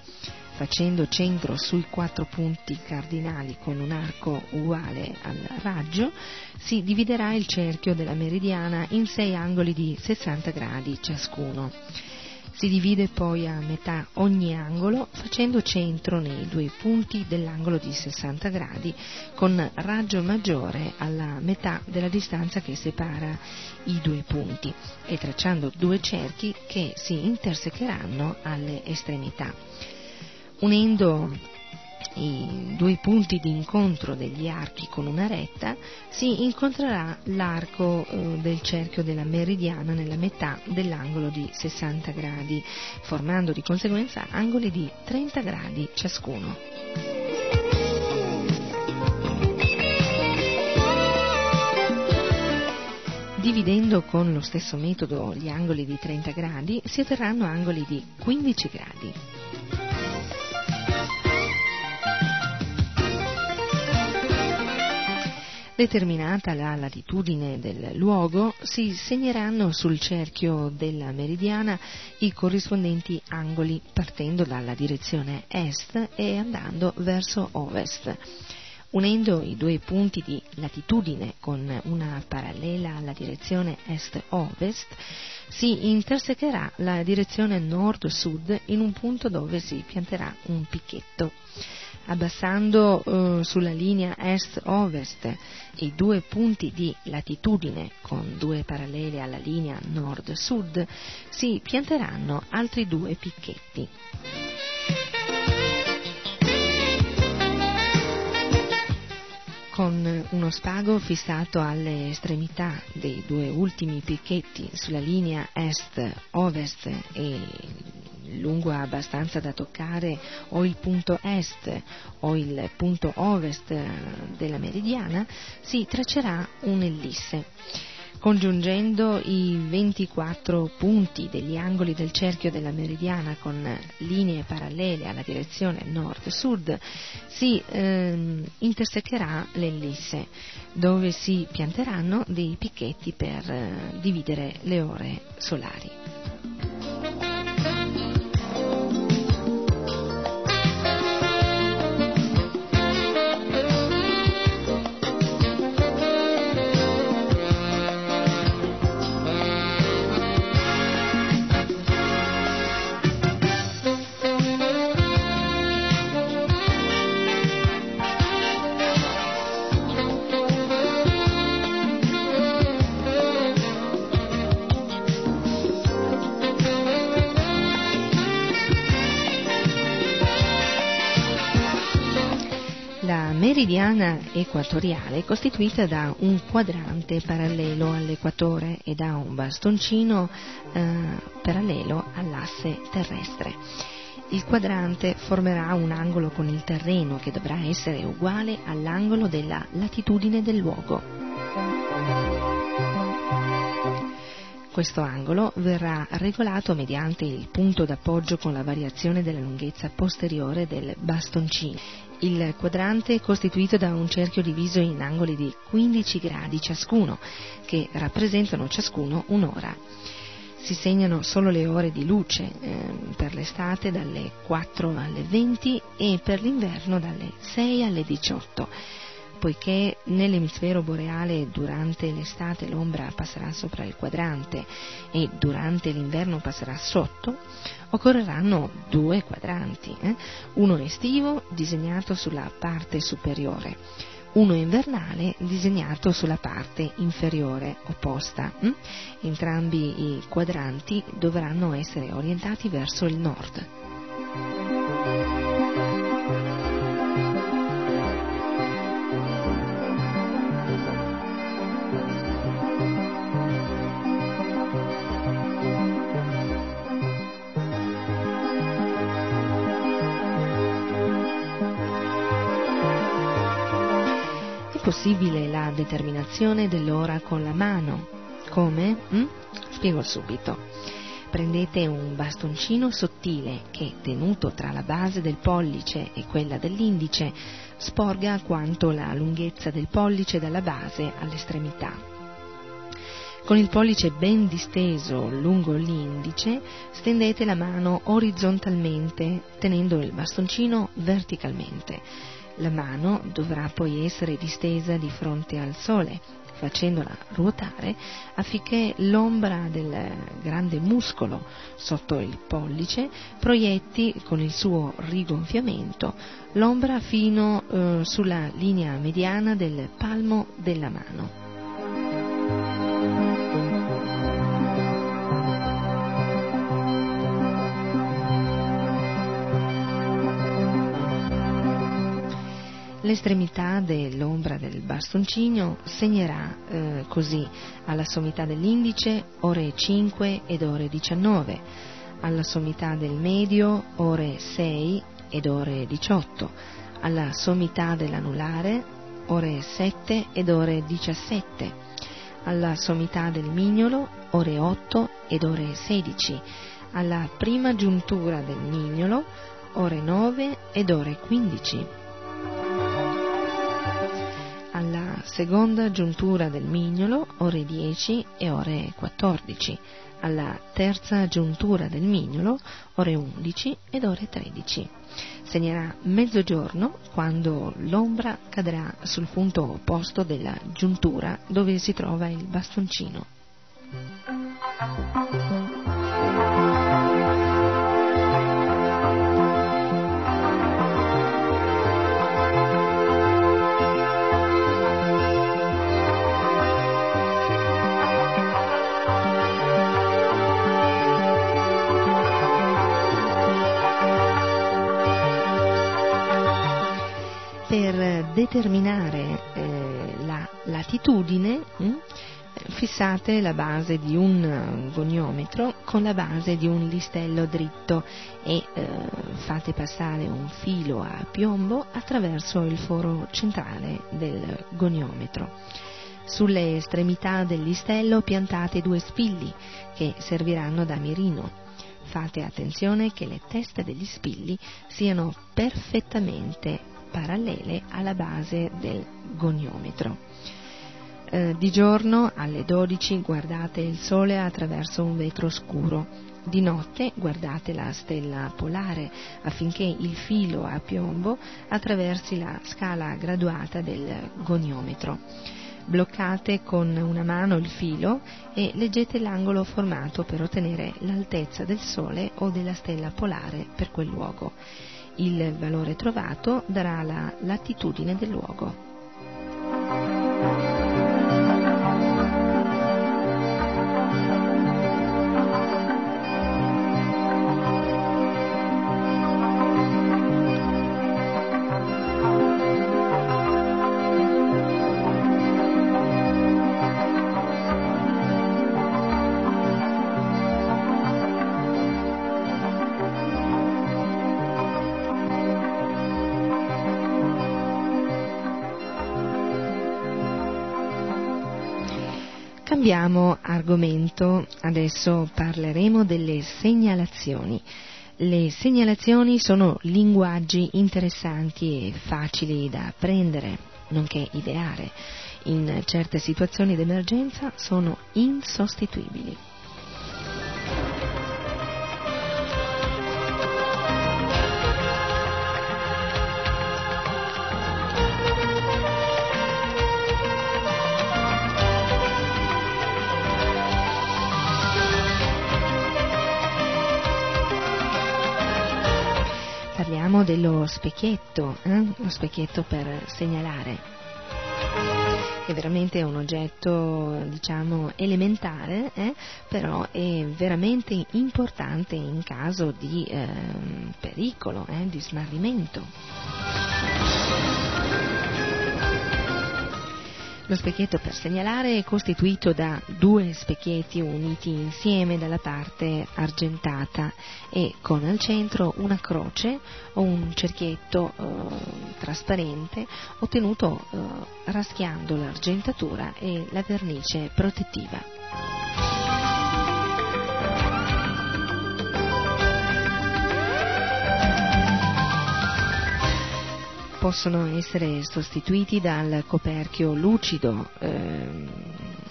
facendo centro sui quattro punti cardinali con un arco uguale al raggio, si dividerà il cerchio della meridiana in sei angoli di 60 gradi ciascuno. Si divide poi a metà ogni angolo facendo centro nei due punti dell'angolo di 60 gradi con raggio maggiore alla metà della distanza che separa i due punti e tracciando due cerchi che si intersecheranno alle estremità. Unendo i due punti di incontro degli archi con una retta, si incontrerà l'arco eh, del cerchio della meridiana nella metà dell'angolo di 60 gradi, formando di conseguenza angoli di 30 gradi ciascuno. Dividendo con lo stesso metodo gli angoli di 30 gradi, si otterranno angoli di 15 gradi. Determinata la latitudine del luogo, si segneranno sul cerchio della meridiana i corrispondenti angoli partendo dalla direzione est e andando verso ovest. Unendo i due punti di latitudine con una parallela alla direzione est-ovest, si intersecherà la direzione nord-sud in un punto dove si pianterà un picchetto abbassando eh, sulla linea est-ovest i due punti di latitudine con due parallele alla linea nord-sud, si pianteranno altri due picchetti. Con uno spago fissato alle estremità dei due ultimi picchetti sulla linea est-ovest e lungo abbastanza da toccare o il punto est o il punto ovest della meridiana, si traccerà un'ellisse congiungendo i 24 punti degli angoli del cerchio della meridiana con linee parallele alla direzione nord-sud, si ehm, intersecherà l'ellisse, dove si pianteranno dei picchetti per eh, dividere le ore solari. Meridiana equatoriale è costituita da un quadrante parallelo all'equatore e da un bastoncino eh, parallelo all'asse terrestre. Il quadrante formerà un angolo con il terreno che dovrà essere uguale all'angolo della latitudine del luogo. Questo angolo verrà regolato mediante il punto d'appoggio con la variazione della lunghezza posteriore del bastoncino. Il quadrante è costituito da un cerchio diviso in angoli di 15 gradi ciascuno, che rappresentano ciascuno un'ora. Si segnano solo le ore di luce eh, per l'estate dalle 4 alle 20 e per l'inverno dalle 6 alle 18 poiché nell'emisfero boreale durante l'estate l'ombra passerà sopra il quadrante e durante l'inverno passerà sotto, occorreranno due quadranti, eh? uno estivo disegnato sulla parte superiore, uno invernale disegnato sulla parte inferiore opposta. Hm? Entrambi i quadranti dovranno essere orientati verso il nord. Possibile la determinazione dell'ora con la mano. Come? Mm? Spiego subito. Prendete un bastoncino sottile che, tenuto tra la base del pollice e quella dell'indice, sporga quanto la lunghezza del pollice dalla base all'estremità. Con il pollice ben disteso lungo l'indice, stendete la mano orizzontalmente, tenendo il bastoncino verticalmente la mano dovrà poi essere distesa di fronte al sole, facendola ruotare affinché l'ombra del grande muscolo sotto il pollice proietti con il suo rigonfiamento l'ombra fino eh, sulla linea mediana del palmo della mano. L'estremità dell'ombra del bastoncino segnerà eh, così alla sommità dell'indice ore 5 ed ore 19, alla sommità del medio ore 6 ed ore 18, alla sommità dell'anulare ore 7 ed ore 17, alla sommità del mignolo ore 8 ed ore 16, alla prima giuntura del mignolo ore 9 ed ore 15 alla seconda giuntura del mignolo ore 10 e ore 14, alla terza giuntura del mignolo ore 11 ed ore 13. Segnerà mezzogiorno quando l'ombra cadrà sul punto opposto della giuntura dove si trova il bastoncino. Determinare eh, la latitudine mh, hm, fissate la base di un goniometro con la base di un listello dritto e eh, fate passare un filo a piombo attraverso il foro centrale del goniometro. Sulle estremità del listello piantate due spilli che serviranno da mirino. Fate attenzione che le teste degli spilli siano perfettamente parallele alla base del goniometro. Eh, di giorno alle 12 guardate il Sole attraverso un vetro scuro, di notte guardate la stella polare affinché il filo a piombo attraversi la scala graduata del goniometro. Bloccate con una mano il filo e leggete l'angolo formato per ottenere l'altezza del Sole o della stella polare per quel luogo. Il valore trovato darà la latitudine del luogo. Cambiamo argomento, adesso parleremo delle segnalazioni. Le segnalazioni sono linguaggi interessanti e facili da apprendere, nonché ideare. In certe situazioni d'emergenza sono insostituibili. Parliamo dello specchietto, eh? lo specchietto per segnalare. È veramente un oggetto, diciamo, elementare, eh? però è veramente importante in caso di eh, pericolo, di smarrimento. Lo specchietto per segnalare è costituito da due specchietti uniti insieme dalla parte argentata e con al centro una croce o un cerchietto eh, trasparente ottenuto eh, raschiando l'argentatura e la vernice protettiva. Possono essere sostituiti dal coperchio lucido eh,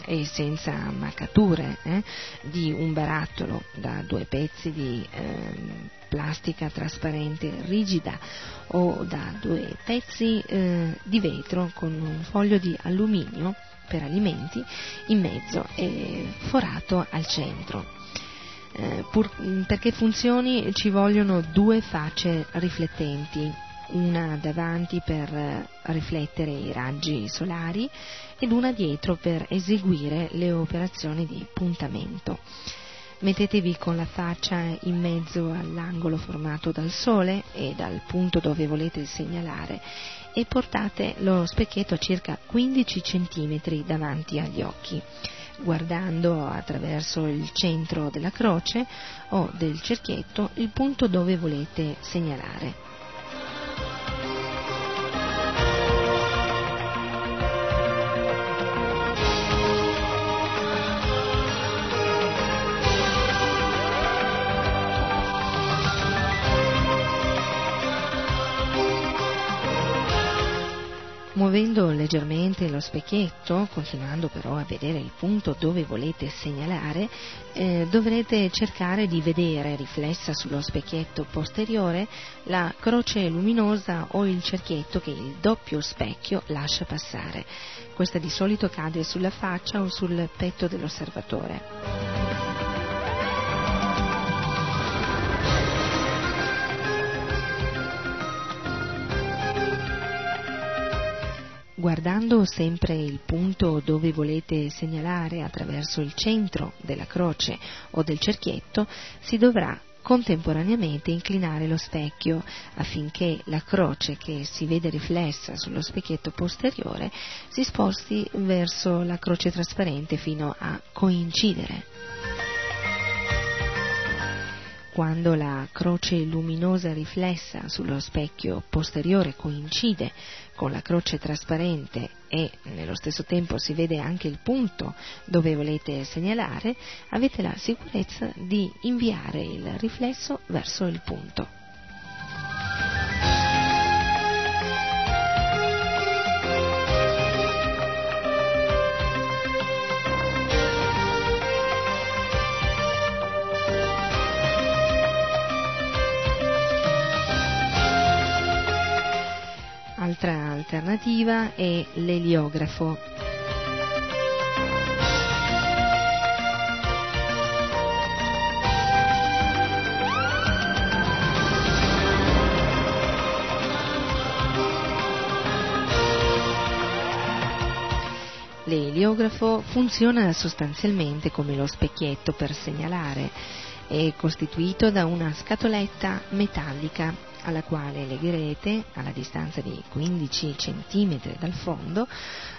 e senza maccature eh, di un barattolo da due pezzi di eh, plastica trasparente rigida o da due pezzi eh, di vetro con un foglio di alluminio per alimenti in mezzo e forato al centro. Eh, pur, perché funzioni ci vogliono due facce riflettenti una davanti per eh, riflettere i raggi solari ed una dietro per eseguire le operazioni di puntamento. Mettetevi con la faccia in mezzo all'angolo formato dal sole e dal punto dove volete segnalare e portate lo specchietto a circa 15 cm davanti agli occhi guardando attraverso il centro della croce o del cerchietto il punto dove volete segnalare. Muovendo leggermente lo specchietto, continuando però a vedere il punto dove volete segnalare, eh, dovrete cercare di vedere riflessa sullo specchietto posteriore la croce luminosa o il cerchietto che il doppio specchio lascia passare. Questa di solito cade sulla faccia o sul petto dell'osservatore. Guardando sempre il punto dove volete segnalare attraverso il centro della croce o del cerchietto, si dovrà contemporaneamente inclinare lo specchio affinché la croce che si vede riflessa sullo specchietto posteriore si sposti verso la croce trasparente fino a coincidere. Quando la croce luminosa riflessa sullo specchio posteriore coincide con la croce trasparente e nello stesso tempo si vede anche il punto dove volete segnalare, avete la sicurezza di inviare il riflesso verso il punto. Un'altra alternativa è l'eliografo. L'eliografo funziona sostanzialmente come lo specchietto per segnalare. È costituito da una scatoletta metallica alla quale legherete, alla distanza di 15 cm dal fondo,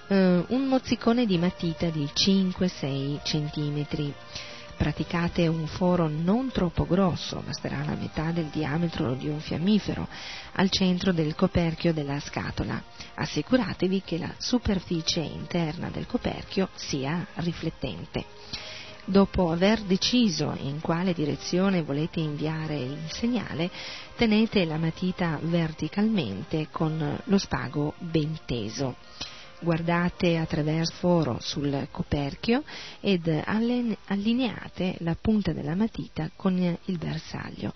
eh, un mozzicone di matita di 5-6 cm. Praticate un foro non troppo grosso, basterà la metà del diametro di un fiammifero, al centro del coperchio della scatola. Assicuratevi che la superficie interna del coperchio sia riflettente. Dopo aver deciso in quale direzione volete inviare il segnale, tenete la matita verticalmente con lo spago ben teso. Guardate attraverso foro sul coperchio ed allineate la punta della matita con il bersaglio.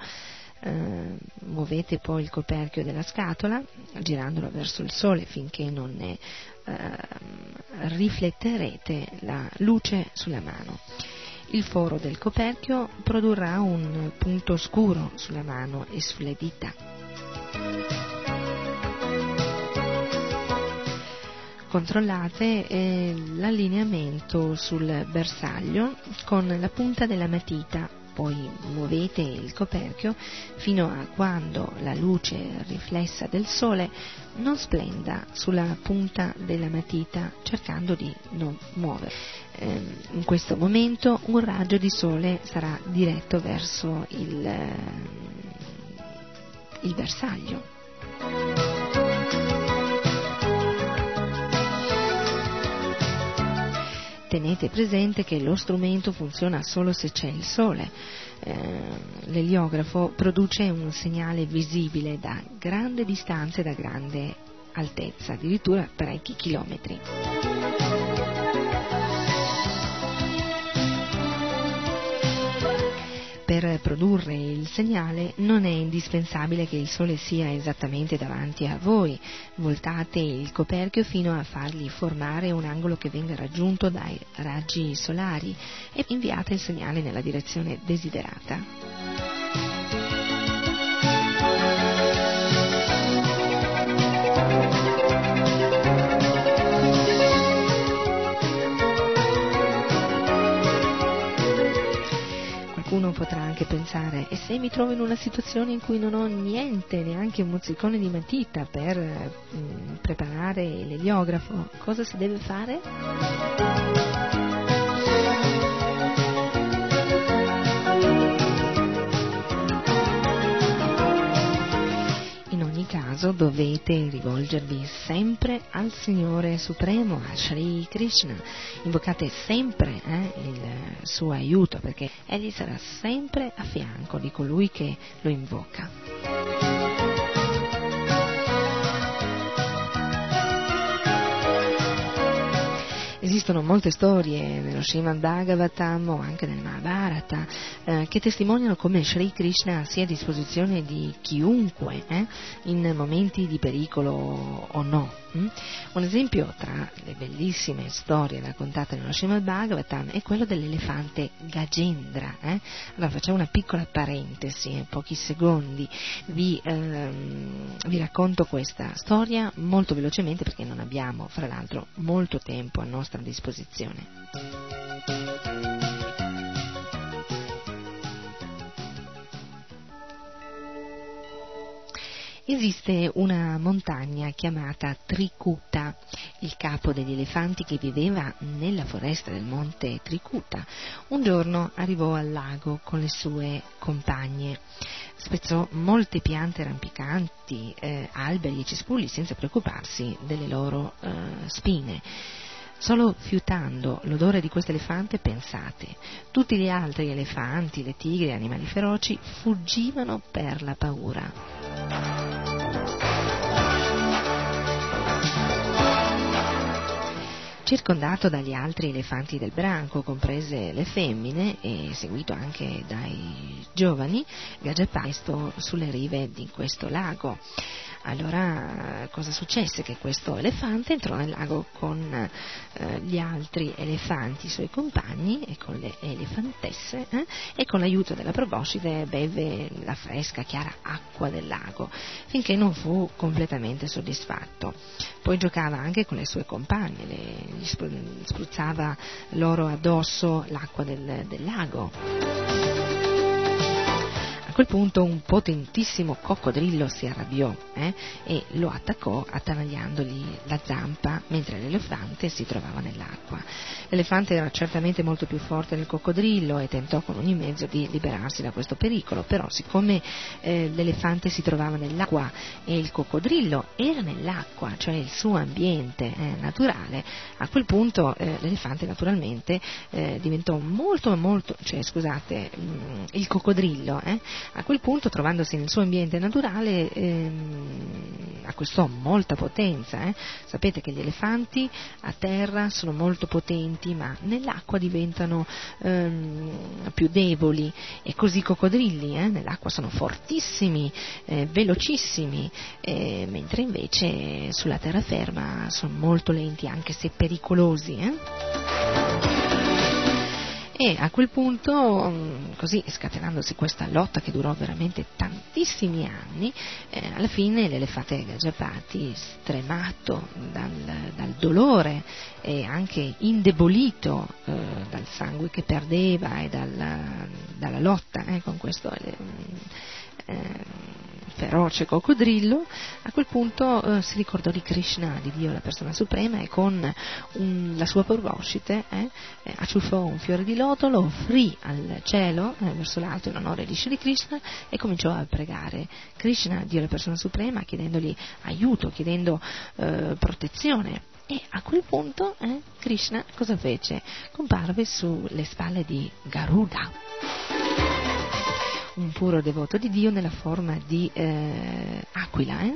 Uh, muovete poi il coperchio della scatola girandolo verso il sole finché non ne uh, rifletterete la luce sulla mano. Il foro del coperchio produrrà un punto scuro sulla mano e sulle dita. Controllate eh, l'allineamento sul bersaglio con la punta della matita poi muovete il coperchio fino a quando la luce riflessa del sole non splenda sulla punta della matita cercando di non muovere. Ehm, in questo momento un raggio di sole sarà diretto verso il, il bersaglio. Tenete presente che lo strumento funziona solo se c'è il sole. Eh, l'eliografo produce un segnale visibile da grande distanza e da grande altezza, addirittura parecchi chilometri. Per produrre il segnale non è indispensabile che il Sole sia esattamente davanti a voi. Voltate il coperchio fino a fargli formare un angolo che venga raggiunto dai raggi solari e inviate il segnale nella direzione desiderata. Qualcuno potrà anche pensare, e se mi trovo in una situazione in cui non ho niente, neanche un mozzicone di matita per mh, mm, preparare l'eliografo, cosa si deve fare? Caso dovete rivolgervi sempre al Signore Supremo, a Sri Krishna. Invocate sempre eh, il suo aiuto perché Egli sarà sempre a fianco di colui che lo invoca. Esistono molte storie nello Srimad Bhagavatam o anche nel Mahabharata eh, che testimoniano come Sri Krishna sia a disposizione di chiunque eh, in momenti di pericolo o no. Mm? Un esempio tra le bellissime storie raccontate nello Srimad Bhagavatam è quello dell'elefante Gajendra. Eh? Allora facciamo una piccola parentesi, in pochi secondi, vi, ehm, vi racconto questa storia molto velocemente perché non abbiamo, fra l'altro, molto tempo a nostra disposizione. Esiste una montagna chiamata Trikuta, il capo degli elefanti che viveva nella foresta del monte Trikuta. Un giorno arrivò al lago con le sue compagne. Spezzò molte piante rampicanti, eh, alberi e cespugli senza preoccuparsi delle loro eh, spine. Solo fiutando l'odore di questo elefante, pensate, tutti gli altri elefanti, le tigre e animali feroci fuggivano per la paura. Circondato dagli altri elefanti del branco, comprese le femmine, e seguito anche dai giovani, Gagepasto sulle rive di questo lago. Allora cosa successe? Che questo elefante entrò nel lago con eh, gli altri elefanti, i suoi compagni e con le elefantesse eh, e con l'aiuto della proboscide beve la fresca, chiara acqua del lago finché non fu completamente soddisfatto. Poi giocava anche con le sue compagne, le, gli spruzzava loro addosso l'acqua del, del lago quel punto un potentissimo coccodrillo si arrabbiò eh, e lo attaccò attanagliandogli la zampa mentre l'elefante si trovava nell'acqua. L'elefante era certamente molto più forte del coccodrillo e tentò con ogni mezzo di liberarsi da questo pericolo, però siccome eh, l'elefante si trovava nell'acqua e il coccodrillo era nell'acqua, cioè il suo ambiente eh, naturale, a quel punto eh, l'elefante naturalmente eh, diventò molto molto, cioè scusate, mh, mm, il coccodrillo eh, a quel punto trovandosi nel suo ambiente naturale ehm, acquistò molta potenza. Eh. Sapete che gli elefanti a terra sono molto potenti ma nell'acqua diventano ehm, più deboli e così i coccodrilli eh, nell'acqua sono fortissimi, eh, velocissimi, eh, mentre invece sulla terraferma sono molto lenti anche se pericolosi. Eh. E a quel punto, mm, così scatenandosi questa lotta che durò veramente tantissimi anni, eh, alla fine l'elefante Gaggiapati, stremato dal, dal, dolore e anche indebolito eh, dal sangue che perdeva e dal, dalla lotta eh, con questo eh, feroce coccodrillo, a quel punto eh, si ricordò di Krishna, di Dio, la persona suprema, e con un, la sua proboscite eh, eh, acciuffò un fiore di loto, lo offrì al cielo, eh, verso l'alto in onore di Shri Krishna, e cominciò a pregare Krishna, Dio, la persona suprema, chiedendogli aiuto, chiedendo eh, protezione. E a quel punto eh, Krishna cosa fece? Comparve sulle spalle di Garuda un puro devoto di Dio nella forma di eh, aquila. Eh?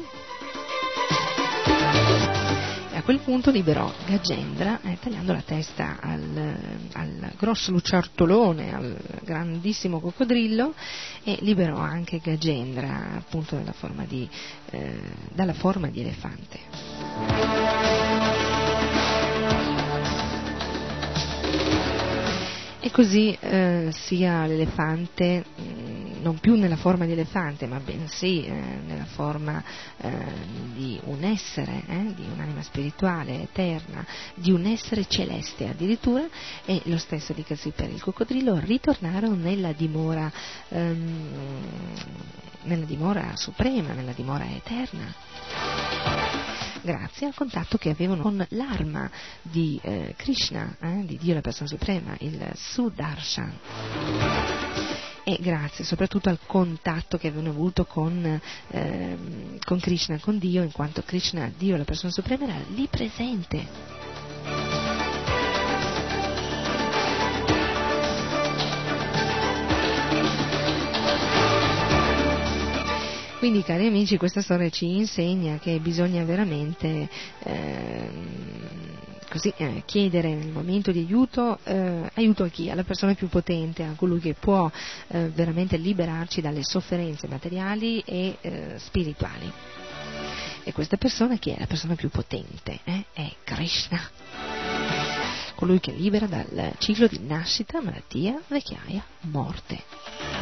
E a quel punto liberò Gagendra eh, tagliando la testa al, al, grosso lucertolone, al grandissimo coccodrillo e liberò anche Gagendra appunto forma di, eh, dalla forma di elefante. E così eh, sia l'elefante, mm, non più nella forma di elefante, ma bensì eh, nella forma eh, di un essere, eh, di un'anima spirituale, eterna, di un essere celeste addirittura, e lo stesso dicasi per il coccodrillo, ritornarono nella dimora, ehm, nella dimora suprema, nella dimora eterna grazie al contatto che avevano con l'arma di eh, Krishna, eh, di Dio la persona suprema, il Sudarshan. E grazie soprattutto al contatto che avevano avuto con, eh, con Krishna, con Dio, in quanto Krishna, Dio la persona suprema, era lì presente. Quindi cari amici questa storia ci insegna che bisogna veramente eh, così, eh, chiedere nel momento di aiuto, eh, aiuto a chi? Alla persona più potente, a colui che può eh, veramente liberarci dalle sofferenze materiali e eh, spirituali. E questa persona chi è? La persona più potente, eh? è Krishna colui che libera dal ciclo di nascita, malattia, vecchiaia, morte.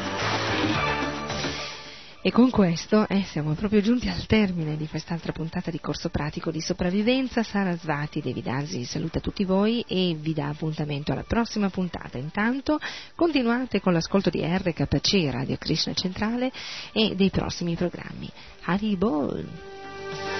E con questo eh, siamo proprio giunti al termine di quest'altra puntata di corso pratico di sopravvivenza. Sara Svati Devidasi saluta tutti voi e vi dà appuntamento alla prossima puntata. Intanto continuate con l'ascolto di RKC Radio Krishna Centrale e dei prossimi programmi. Haribol!